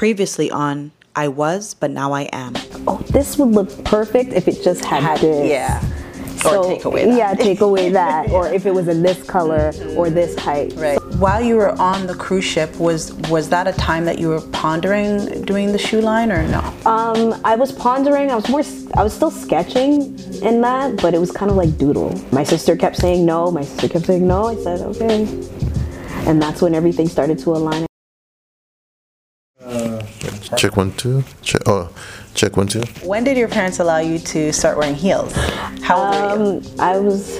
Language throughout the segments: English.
Previously on I Was, but Now I Am. Oh, this would look perfect if it just had, Had- this. yeah. Or take away that. Yeah, take away that. Or if it was in this color or this height. Right. While you were on the cruise ship, was was that a time that you were pondering doing the shoe line or no? Um, I was pondering. I was more. I was still sketching in that, but it was kind of like doodle. My sister kept saying no. My sister kept saying no. I said okay, and that's when everything started to align. Check one two. Check oh, check one two. When did your parents allow you to start wearing heels? How old were you? Um, I was.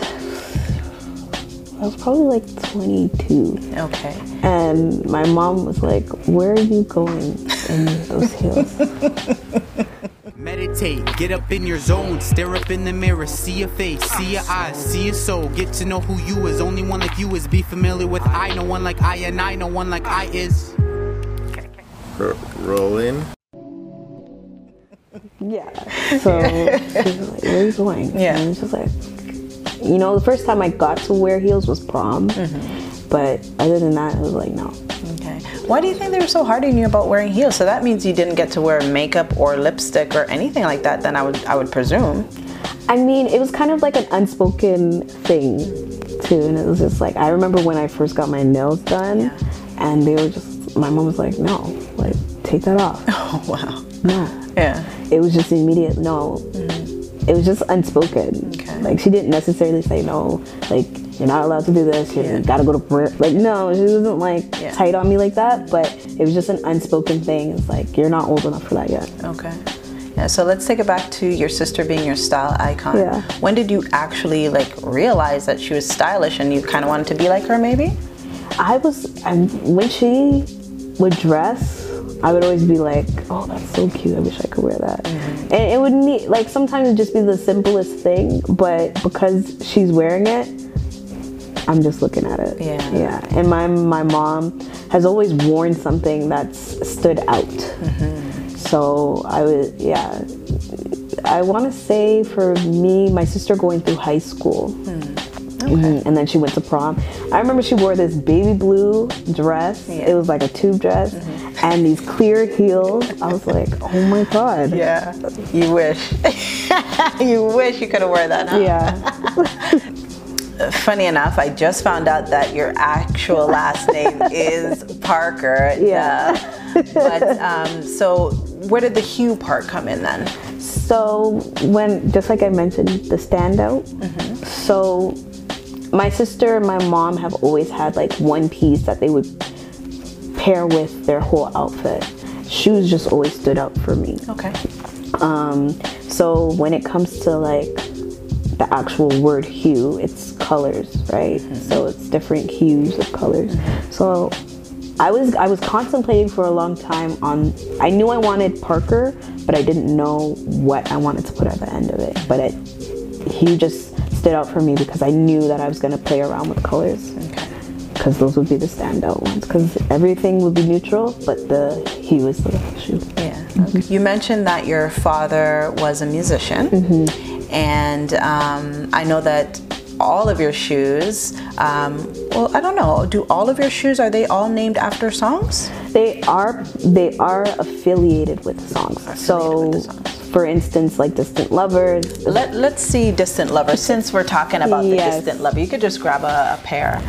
I was probably like 22, Okay. and my mom was like, "Where are you going in those heels?" Meditate, get up in your zone, stare up in the mirror, see your face, see your eyes, see your soul, get to know who you is. Only one like you is, be familiar with I, no one like I, and I, no one like I is. R- rolling. Yeah. So she was like, "Where are you going?" Yeah. And it's just like, you know, the first time I got to wear heels was prom, mm-hmm. but other than that, I was like no. Okay. Why do you think they were so hard on you about wearing heels? So that means you didn't get to wear makeup or lipstick or anything like that. Then I would I would presume. I mean, it was kind of like an unspoken thing too, and it was just like I remember when I first got my nails done, Yeah. and they were just my mom was like, "No, like take that off." Oh wow. no, Yeah. it was just immediate no. Mm-hmm. It was just unspoken. Okay. Like she didn't necessarily say no. Like you're not allowed to do this. You Yeah. gotta go to prayer. Like no, she wasn't like Yeah. tight on me like that. But it was just an unspoken thing. It's like you're not old enough for that yet. Okay. Yeah, so let's take it back to your sister being your style icon. Yeah. When did you actually like realize that she was stylish and you kind of wanted to be like her maybe? I was and when she would dress, I would always be like, "Oh, that's so cute. I wish I could wear that." Mm-hmm. And it would need like sometimes it'd just be the simplest thing, but because she's wearing it, I'm just looking at it. Yeah. Yeah. And my my mom has always worn something that's stood out. Mm-hmm. So I would yeah. I want to say for me, my sister going through high school. Mhm, And then she went to prom. I remember she wore this baby blue dress. Yeah. It was like a tube dress and these clear heels. I was like, oh my God. Yeah. You wish. you wish you could have worn that. Huh? Yeah. Funny enough, I just found out that your actual last name is Parker. Yeah. Duh. But um, so where did the hue part come in then? So when, just like I mentioned, the standout. So my sister and my mom have always had like one piece that they would pair with their whole outfit. Shoes just always stood out for me. Okay. Um, so when it comes to like the actual word hue, it's colors, right? Mm-hmm. So it's different hues of colors. Mm-hmm. So I was I was contemplating for a long time on. I knew I wanted Parker, but I didn't know what I wanted to put at the end of it. But it, hue just stood out for me because I knew that I was gonna play around with colors. Mm-hmm. Because those would be the standout ones. Because everything would be neutral, but the hue is the shoe. Yeah. Okay. You mentioned that your father was a musician, and um, I know that all of your shoes. Um, well, I don't know. Do all of your shoes are they all named after songs? They are they are affiliated with songs. so, with songs. for instance, like Distant Lovers. Let, let's see Distant Lover since we're talking about the Distant Lover. You could just grab a, a pair.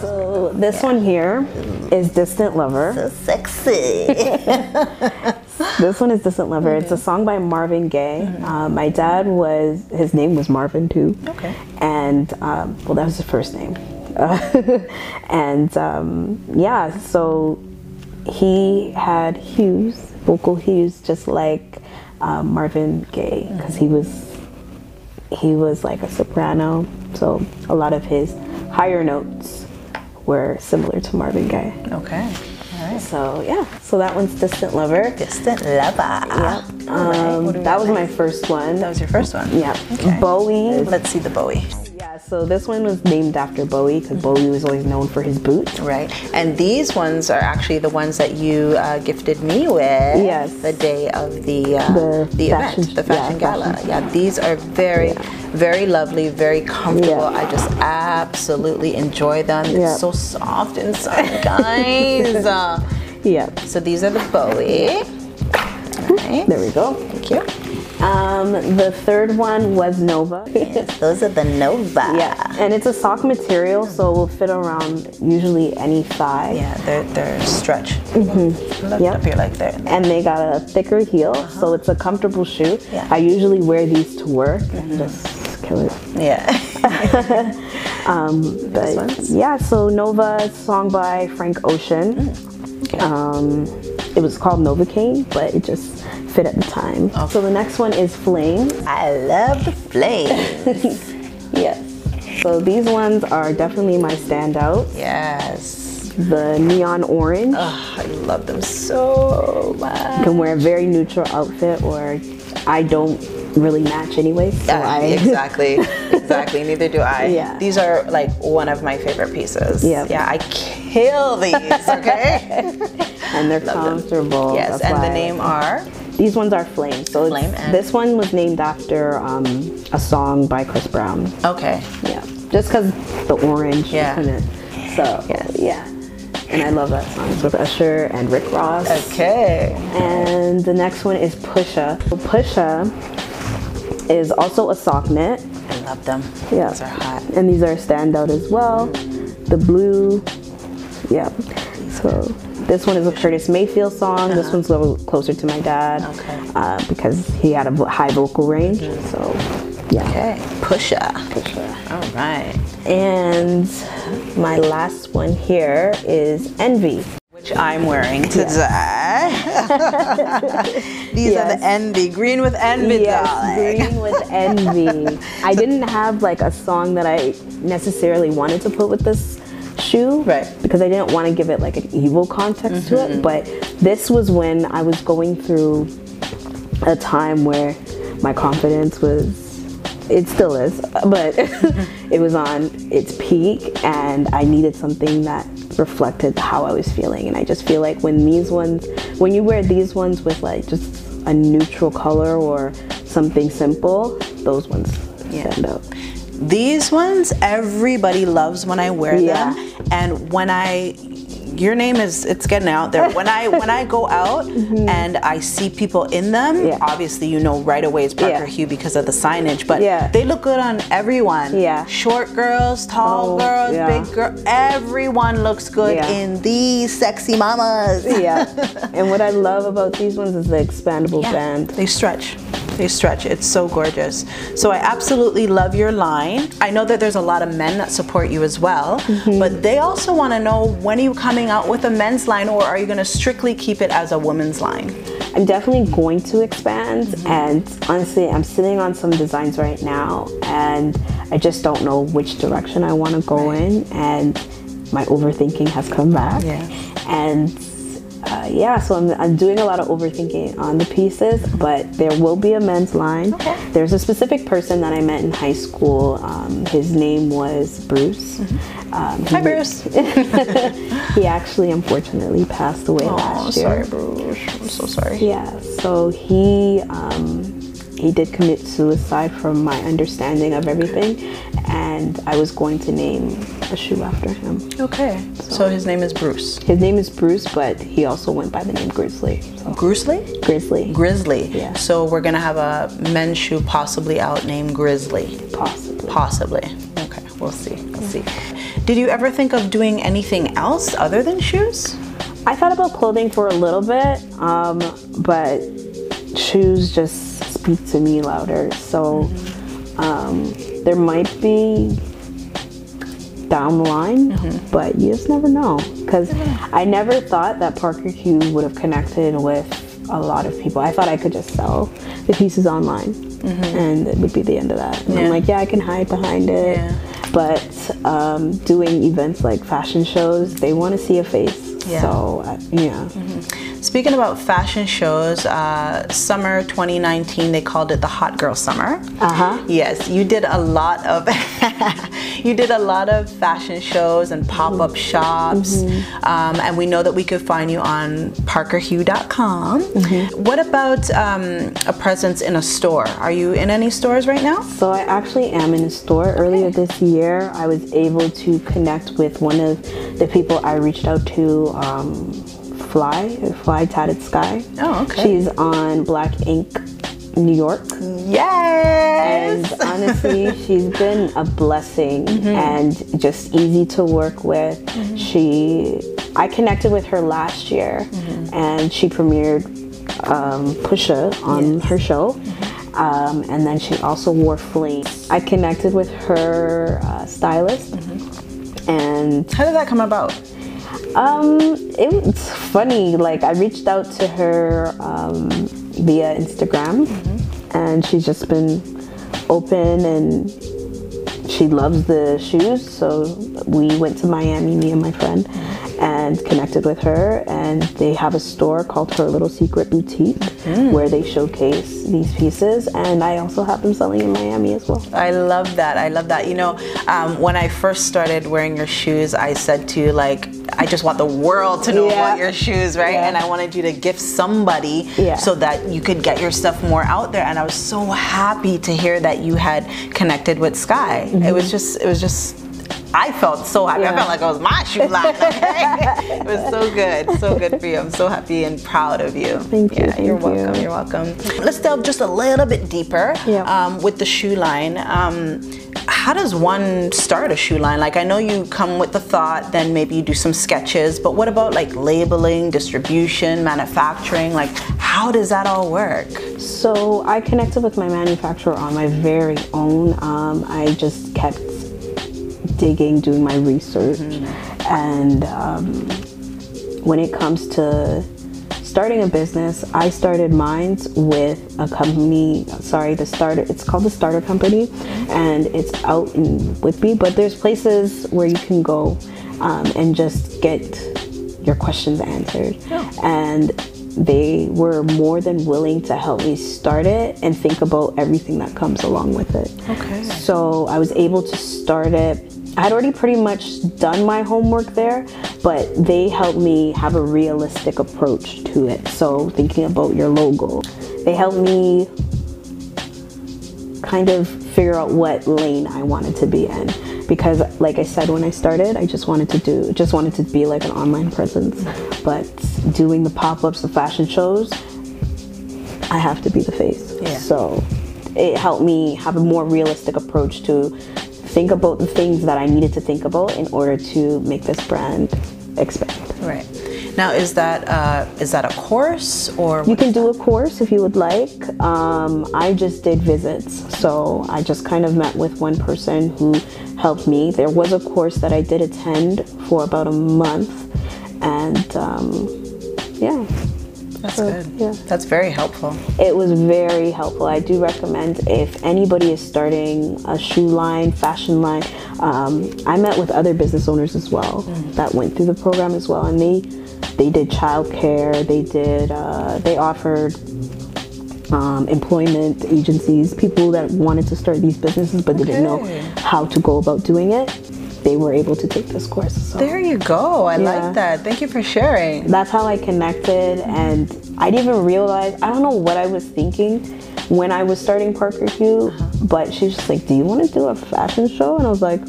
So this one here is Distant Lover. So sexy. This one is Distant Lover. It's a song by Marvin Gaye. Uh, my dad was his name was Marvin too. Okay. And um, well, that was his first name. and um, yeah, so he had hues, vocal hues, just like uh, Marvin Gaye, because he was he was like a soprano. So a lot of his higher notes were similar to Marvin Gaye. Okay. All right. So yeah, so that one's Distant Lover. Distant Lover. Yep. Um, we that was my first one. That was your first one. yeah. Okay. Bowie. Let's see the Bowie. Yeah, so this one was named after Bowie because Bowie was always known for his boots. Right. And these ones are actually the ones that you uh, gifted me with. Yes. The day of the uh, The the fashion- event, the fashion yeah, gala. fashion- Yeah. These are very, very lovely, very comfortable. Yeah. I just absolutely enjoy them. Yeah. It's so soft inside, guys. uh, Yeah. so these are the Bowie. Right. There we go. Thank you. Um, the third one was Nova. Those are the Nova. Yeah, and it's a sock material, so it will fit around usually any thigh. Yeah, they're they're stretch. Mm-hmm. Yep. up your leg there. And they got a thicker heel, so it's a comfortable shoe. Yeah. I usually wear these to work and just kill it. Yeah. um, But ones? yeah, so Nova, song by Frank Ocean. Um, it was called Novocaine, but it just fit at the time. So the next one is Flame. I love the flames. Yes. So these ones are definitely my standout. yes. The neon orange. Oh, I love them so much. You can wear a very neutral outfit, or I don't really match anyway. So Yeah, I exactly. exactly. Neither do I. Yeah. These are like one of my favorite pieces. Yeah. Yeah, I kill these, okay? and they're Love them. comfortable. yes, That's and the name are them. These ones are Flame. So Flame this one was named after um, a song by Chris Brown. okay. Yeah, just because the orange Yeah. in it. So Yes. yeah, and I love that song. It's with Usher and Rick Ross. Okay. And the next one is Pusha. Pusha is also a sock knit. I love them. Yeah. Those are hot. And these are standout as well. The blue, yeah. So this one is a Curtis Mayfield song. This one's a little closer to my dad Uh-huh. Okay. Mm-hmm. uh, because he had a high vocal range. So yeah. Okay. Pusha. Pusha. All right. And my last one here is Envy. Which I'm wearing today. These are the envy. Green with envy, Yes, darling. green with envy. I didn't have like a song that I necessarily wanted to put with this shoe, Right. Mm-hmm, Because I didn't want to give it like an evil context to it. But this was when I was going through a time where my confidence was. It still is, but it was on its peak, and I needed something that reflected how I was feeling. And I just feel like when these ones, when you wear these ones with like just a neutral color or something simple, those ones Yeah. stand out. These ones, everybody loves when I wear Yeah. them. And when I, your name is, it's getting out there. When I when I go out and I see people in them, Mm-hmm. Yeah. obviously you know right away it's Parker Yeah. Hue because of the signage. But Yeah. they look good on everyone. Yeah. Short girls, tall Oh, girls, big girl. Everyone looks good in these sexy mamas. Yeah. and what I love about these ones is the expandable band. They stretch. They stretch. It's so gorgeous. So I absolutely love your line. I know that there's a lot of men that support you as well, Mm-hmm. but they also want to know when are you coming out with a men's line or are you going to strictly keep it as a woman's line? I'm definitely going to expand, and honestly, I'm sitting on some designs right now, and I just don't know which direction I want to go in, and my overthinking has come back. Yeah. And uh, yeah, so I'm, I'm doing a lot of overthinking on the pieces, but there will be a men's line. Okay. There's a specific person that I met in high school. Um, his name was Bruce. Um, Hi, Bruce. He actually, unfortunately, passed away Oh, last year. sorry, Bruce. I'm so sorry. Yeah, so he um, he did commit suicide from my understanding of everything, and I was going to name a shoe after him. Okay. So his name is Bruce. His name is Bruce, but he also went by the name Grizzly. So, Grizzly? Grizzly, Grizzly. Yeah. So we're going to have a men's shoe possibly out named Grizzly. possibly. Possibly. Okay, we'll see. We'll see. Did you ever think of doing anything else other than shoes? I thought about clothing for a little bit, um, but shoes just speak to me louder. So um, there might be down the line, but you just never know. Because I never thought that Parker Hue would have connected with a lot of people. I thought I could just sell the pieces online, and it would be the end of that. And Yeah. I'm like, yeah, I can hide behind it. Yeah. But um, doing events like fashion shows, they want to see a face. Yeah. So uh, yeah, Speaking about fashion shows, uh, summer 2019, they called it the Hot Girl Summer. uh huh. Yes, you did a lot of you did a lot of fashion shows and pop-up shops, um, and we know that we could find you on parkerhue.com. What about um, a presence in a store? Are you in any stores right now? So I actually am in a store. Earlier this year, I was able to connect with one of the people I reached out to, um, Fly, Fly Tatted Sky. Oh, okay. She's on Black Ink, New York. Yes. And honestly, she's been a blessing and just easy to work with. She, I connected with her last year, and she premiered um, Pusha on her show. Um, and then she also wore Fling. I connected with her uh, stylist, and How did that come about? Um, it's funny. Like I reached out to her um, via Instagram, and she's just been open and she loves the shoes. So we went to Miami, me and my friend, and connected with her. And they have a store called Her Little Secret Boutique where they showcase these pieces. And I also have them selling in Miami as well. I love that. I love that. You know, um, when I first started wearing your shoes, I said to you, like, I just want the world to know Yeah. about your shoes, right? Yeah. And I wanted you to gift somebody Yeah. so that you could get your stuff more out there. And I was so happy to hear that you had connected with Sky. It was just, it was just. I felt so happy. I Mm-hmm. Felt like it was my shoe line. Okay? it was so good, so good for you. I'm so happy and proud of you. Thank you, Yeah, you're thank you. welcome. You're welcome. Let's delve just a little bit deeper Yeah. um, with the shoe line. Um, how does one start a shoe line? Like, I know you come with the thought, then maybe you do some sketches, but what about like labeling, distribution, manufacturing? Like, how does that all work? So I connected with my manufacturer on my very own. Um, I just kept digging, doing my research, and um, when it comes to starting a business, I started mine with a company. Sorry, the starter. It's called the Starter Company, and it's out in Whitby. But there's places where you can go um, and just get your questions answered, and they were more than willing to help me start it and think about everything that comes along with it. Okay. So I was able to start it. I had already pretty much done my homework there, but they helped me have a realistic approach to it. So thinking about your logo, they helped me kind of figure out what lane I wanted to be in because like I said when I started I just wanted to do just wanted to be like an online presence but doing the pop-ups the fashion shows I have to be the face Yeah. so it helped me have a more realistic approach to think about the things that I needed to think about in order to make this brand expand Right. Now, is that uh, is that a course or You can do a course if you would like. Um, I just did visits, so I just kind of met with one person who helped me. There was a course that I did attend for about a month, and um, yeah, That's So, good. yeah. That's very helpful. it was very helpful. I do recommend if anybody is starting a shoe line, fashion line. Um, I met with other business owners as well that went through the program as well, and they they did childcare. They did uh, they offered um, employment agencies, people that wanted to start these businesses but didn't know how to go about doing it. They were able to take this course. So There you go. I Yeah. like that. Thank you for sharing. that's how I connected, and I didn't even realize. I don't know what I was thinking when I was starting Parker Hue, uh-huh. but she's just like, "Do you want to do a fashion show?" And I was like,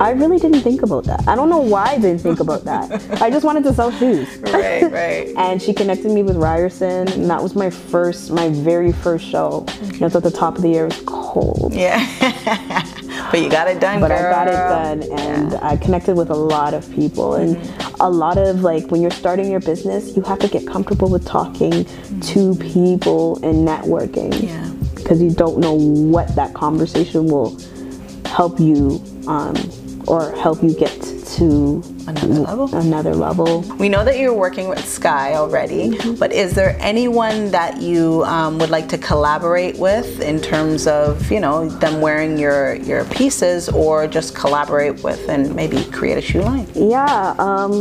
"I really didn't think about that. I don't know why I didn't think about that. I just wanted to sell shoes." Right, right. and she connected me with Ryerson, and that was my first, my very first show. And it was at the top of the year. It was cold. Yeah. but you got it done, but girl. I got it done and I connected with a lot of people and a lot of like when you're starting your business you have to get comfortable with talking to people and networking Yeah. because you don't know what that conversation will help you um, or help you get to Another level. another level We know that you're working with Sky already, Mm-hmm. but is there anyone that you um, would like to collaborate with in terms of, you know, them wearing your your pieces, or just collaborate with and maybe create a shoe line? Yeah, um,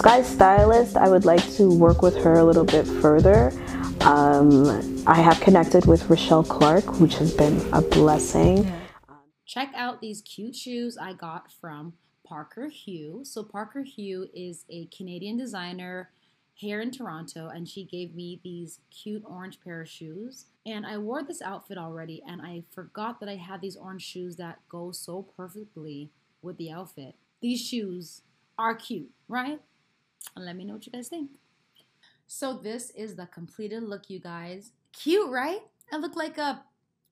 Sky Stylist, I would like to work with her a little bit further. Um, I have connected with Rochelle Clark, which has been a blessing. check out these cute shoes I got from Parker Hue. So, Parker Hue is a Canadian designer here in Toronto, and she gave me these cute orange pair of shoes. And I wore this outfit already, and I forgot that I had these orange shoes that go so perfectly with the outfit. These shoes are cute, right? Let me know what you guys think. So, this is the completed look, you guys. Cute, right? I look like a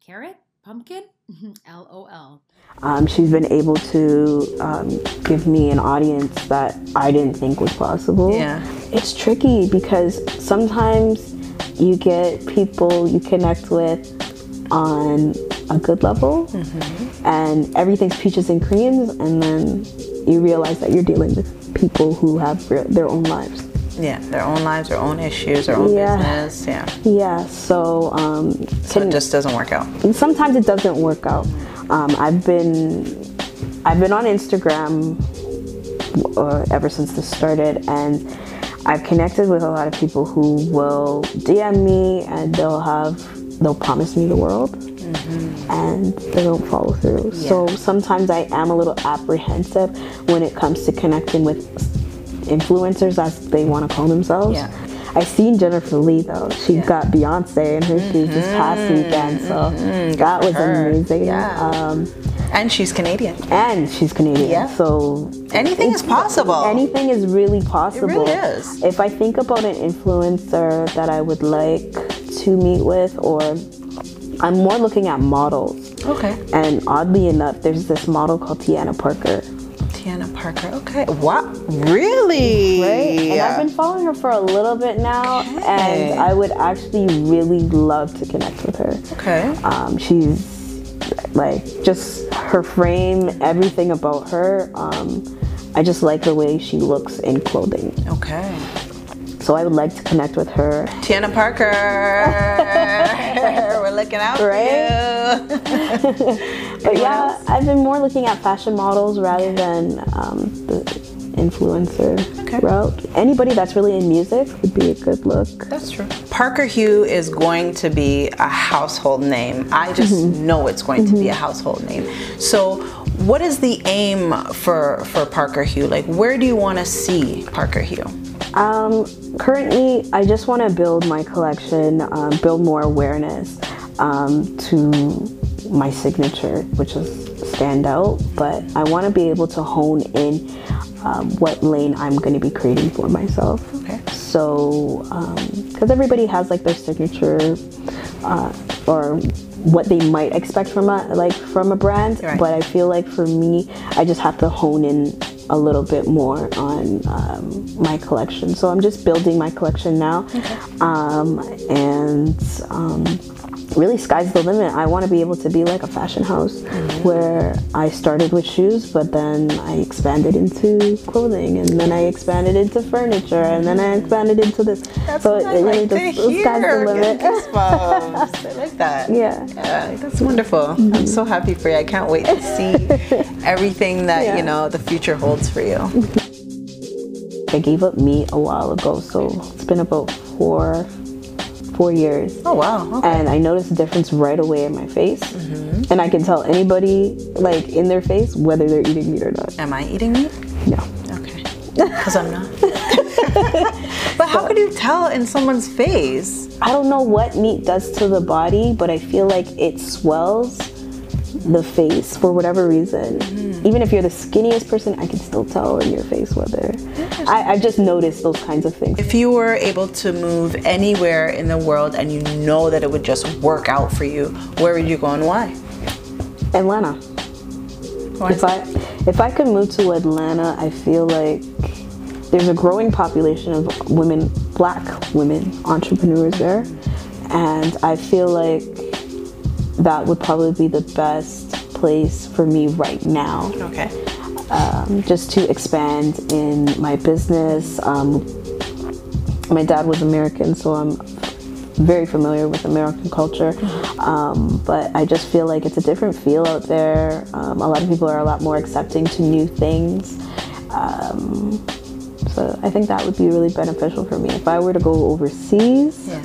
carrot, pumpkin, LOL. Um, she's been able to um, give me an audience that I didn't think was possible. Yeah. It's tricky because sometimes you get people you connect with on a good level and everything's peaches and creams, and then you realize that you're dealing with people who have their their own lives. Yeah, their own lives, their own issues, their own Yeah. business. Yeah. Yeah, so um, So can- it just doesn't work out. and sometimes it doesn't work out. Um, I've been I've been on Instagram uh, ever since this started, and I've connected with a lot of people who will DM me and they'll have they'll promise me the world. And they don't follow through. So sometimes I am a little apprehensive when it comes to connecting with influencers, as they want to call themselves. Yeah. I seen Jennifer Lee though. She got Beyonce in her shoes this past weekend, so that was her. amazing. Yeah. Um, And she's Canadian. and she's Canadian, Yeah. so Anything is possible. anything is really possible. It really is. If I think about an influencer that I would like to meet with, or I'm more looking at models. Okay. And oddly enough, there's this model called Tiana Parker. Parker. Okay. What? Really? Right? And I've been following her for a little bit now, and I would actually really love to connect with her. Okay. Um, she's like just her frame, everything about her. Um, I just like the way she looks in clothing. Okay. So I would like to connect with her. Tiana Parker. We're looking out Right? for you. But yeah, I've been more looking at fashion models rather than um, the influencer Okay. route. Anybody that's really in music would be a good look. That's true. Parker Hue is going to be a household name. I just Mm-hmm. know it's going to be a household name. So, what is the aim for for Parker Hue? Like, where do you want to see Parker Hue? Um, currently, I just want to build my collection, um, build more awareness um, to my signature, which is stand out. But I want to be able to hone in um, what lane I'm going to be creating for myself. Okay. So, because everybody has like their signature uh, or what they might expect from a like from a brand, Right. but I feel like for me, I just have to hone in a little bit more on um, my collection. So I'm just building my collection now, um, and um, really sky's the limit. I want to be able to be like a fashion house Mm-hmm. where I started with shoes, but then I expanded into clothing, and then I expanded into furniture, and then I expanded into this. That's so what it I really like to just the sky's the limit. I like that. Yeah. Yeah, that's wonderful. I'm so happy for you. I can't wait to see everything that Yeah. you know the future holds for you. I gave up meat a while ago, so it's been about four four years. Oh wow. Okay. and I noticed a difference right away in my face. Mm-hmm. And I can tell anybody like in their face whether they're eating meat or not. Am I eating meat? No. Okay. Because I'm not. but how could you tell in someone's face? I don't know what meat does to the body, but I feel like it swells the face for whatever reason. Mm. Even if you're the skinniest person, I can still tell in your face whether. I, I've just noticed those kinds of things. If you were able to move anywhere in the world and you know that it would just work out for you, where would you go and why? Atlanta. Why If I if I could move to Atlanta, I feel like there's a growing population of women, black women entrepreneurs there, and I feel like that would probably be the best place for me right now, Okay. um, just to expand in my business. Um, my dad was American, so I'm very familiar with American culture. Um, but I just feel like it's a different feel out there. Um, a lot of people are a lot more accepting to new things. Um, so I think that would be really beneficial for me. If I were to go overseas, Yeah.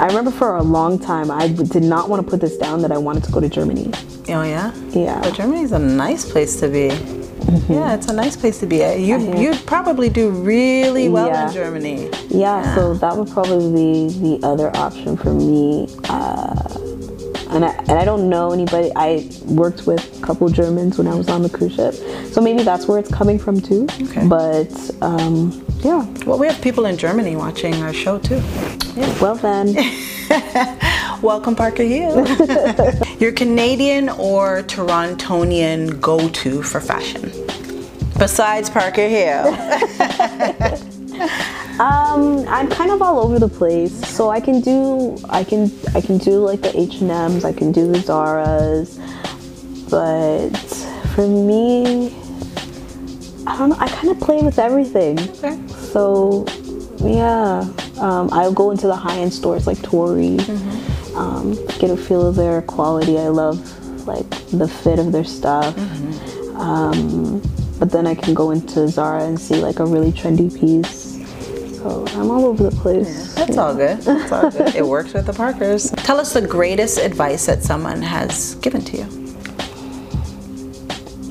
I remember for a long time I did not want to put this down that I wanted to go to Germany. Oh yeah. Yeah. But Germany's a nice place to be. Yeah, it's a nice place to be. You you'd probably do really well Yeah. in Germany. Yeah, so that would probably be the other option for me. Uh, and, I, and I don't know anybody. I worked with a couple Germans when I was on the cruise ship, so maybe that's where it's coming from too. Okay. But um, yeah, Well, we have people in Germany watching our show too. Yeah. well then, Welcome, Parker Hue. Your Canadian or Torontonian go-to for fashion, besides Parker Hue. um, I'm kind of all over the place. So I can do, I can, I can do like the H and M's. I can do the Zara's, but for me, I don't know. I kind of play with everything. Okay. So, yeah, um, I'll go into the high-end stores like Tory, um, get a feel of their quality. I love like the fit of their stuff. Mhm. Um, but then I can go into Zara and see like a really trendy piece. I'm all over the place. That's all good. That's all good. It works with the Parkers. Tell us the greatest advice that someone has given to you.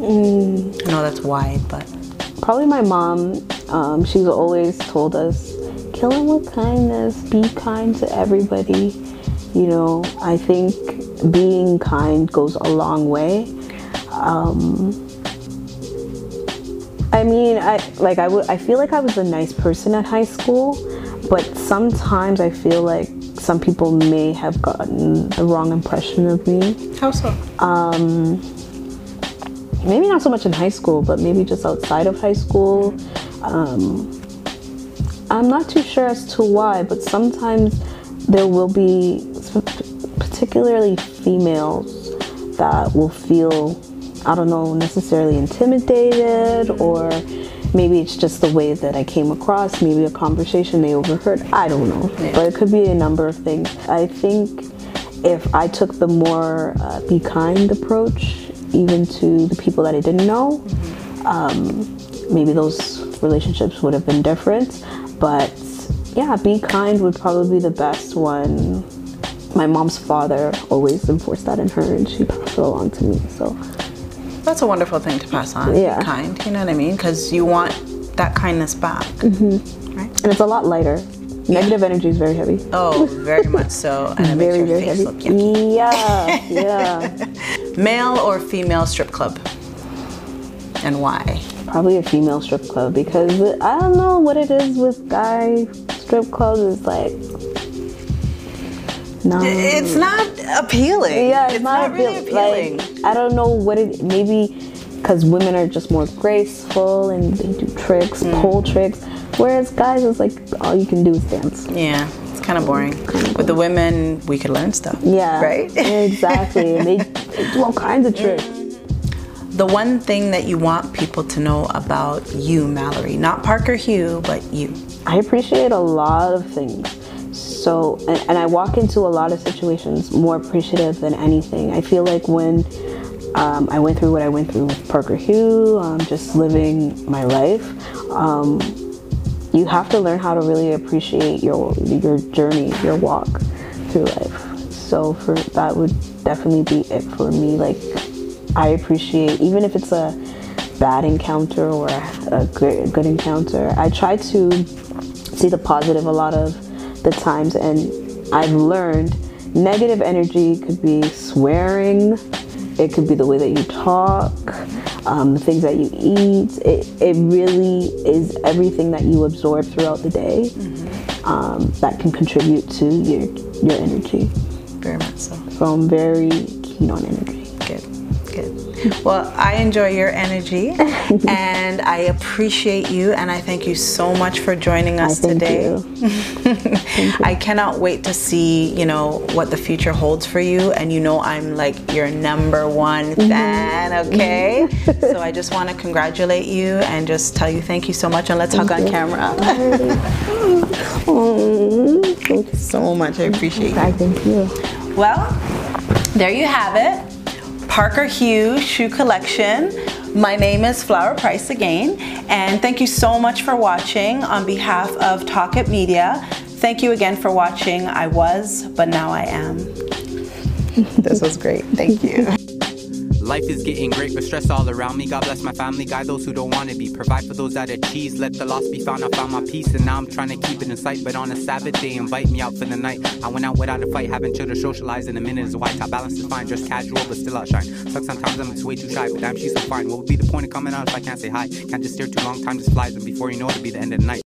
I know that's wide, but Probably my mom. Um, she's always told us, kill 'em with kindness, be kind to everybody. You know, I think being kind goes a long way. Um, I mean, I like I would. I feel like I was a nice person at high school, but sometimes I feel like some people may have gotten the wrong impression of me. how so? Um, maybe not so much in high school, but maybe just outside of high school. Um, I'm not too sure as to why, but sometimes there will be, particularly females, that will feel, I don't know, necessarily intimidated, or maybe it's just the way that I came across, maybe a conversation they overheard. I don't know, but it could be a number of things. I think if I took the more uh, be kind approach, even to the people that I didn't know, um, maybe those relationships would have been different. But yeah, be kind would probably be the best one. My mom's father always enforced that in her, and she passed it along to me. So That's a wonderful thing to pass on. Yeah. Kind, you know what I mean? Because you want that kindness back. Mm-hmm. Right? and it's a lot lighter. Negative energy is very heavy. Oh, very much so. And it makes very your very face heavy. Yeah, yeah. Male or female strip club? And why? Probably a female strip club because I don't know what it is with guy strip clubs. It's like no. It's not appealing. yeah, it's, it's not, not, really appealing. Like, I don't know what it. Maybe because women are just more graceful and they do tricks, Mm. pole tricks, whereas guys, it's like all you can do is dance. yeah, it's kind of boring. With the women, we could learn stuff. Yeah. Right? exactly. and they, they do all kinds of tricks. The one thing that you want people to know about you, Mallory, not Parker Hue, but you. I appreciate a lot of things. So, and, and I walk into a lot of situations more appreciative than anything. I feel like when um, I went through what I went through with Parker Hue, um, just living my life, um, you have to learn how to really appreciate your your journey, your walk through life. So, for that would definitely be it for me. Like, I appreciate even if it's a bad encounter or a good, good encounter. I try to see the positive a lot of the times, and I've learned negative energy could be swearing, it could be the way that you talk, um, the things that you eat. It, it really is everything that you absorb throughout the day um, that can contribute to your your energy. Very much so. So I'm very keen on energy. Well, I enjoy your energy and I appreciate you and I thank you so much for joining us thank today. I cannot wait to see, you know, what the future holds for you and you know I'm like your number one Mm-hmm. fan, okay? so I just want to congratulate you and just tell you thank you so much and let's hug on camera. Oh, thank you. so much. I appreciate you. I thank you. Well, there you have it. Parker Hue Shoe Collection. My name is Flower Price again, and thank you so much for watching on behalf of Talk It Media. Thank you again for watching. I was, but now I am. this was great. Thank you. Life is getting great, but stress all around me. God bless my family, guide those who don't want to be. Provide for those that are cheese. Let the lost be found. I found my peace, and now I'm trying to keep it in sight. But on a Sabbath, they invite me out for the night. I went out without a fight, having children socialize in a minute is white. Top balance is fine, just casual, but still outshine. Sucks sometimes I'm just way too shy, but damn, she's so fine. What would be the point of coming out if I can't say hi? Can't just stare too long, time just flies, and before you know it, it'll be the end of the night.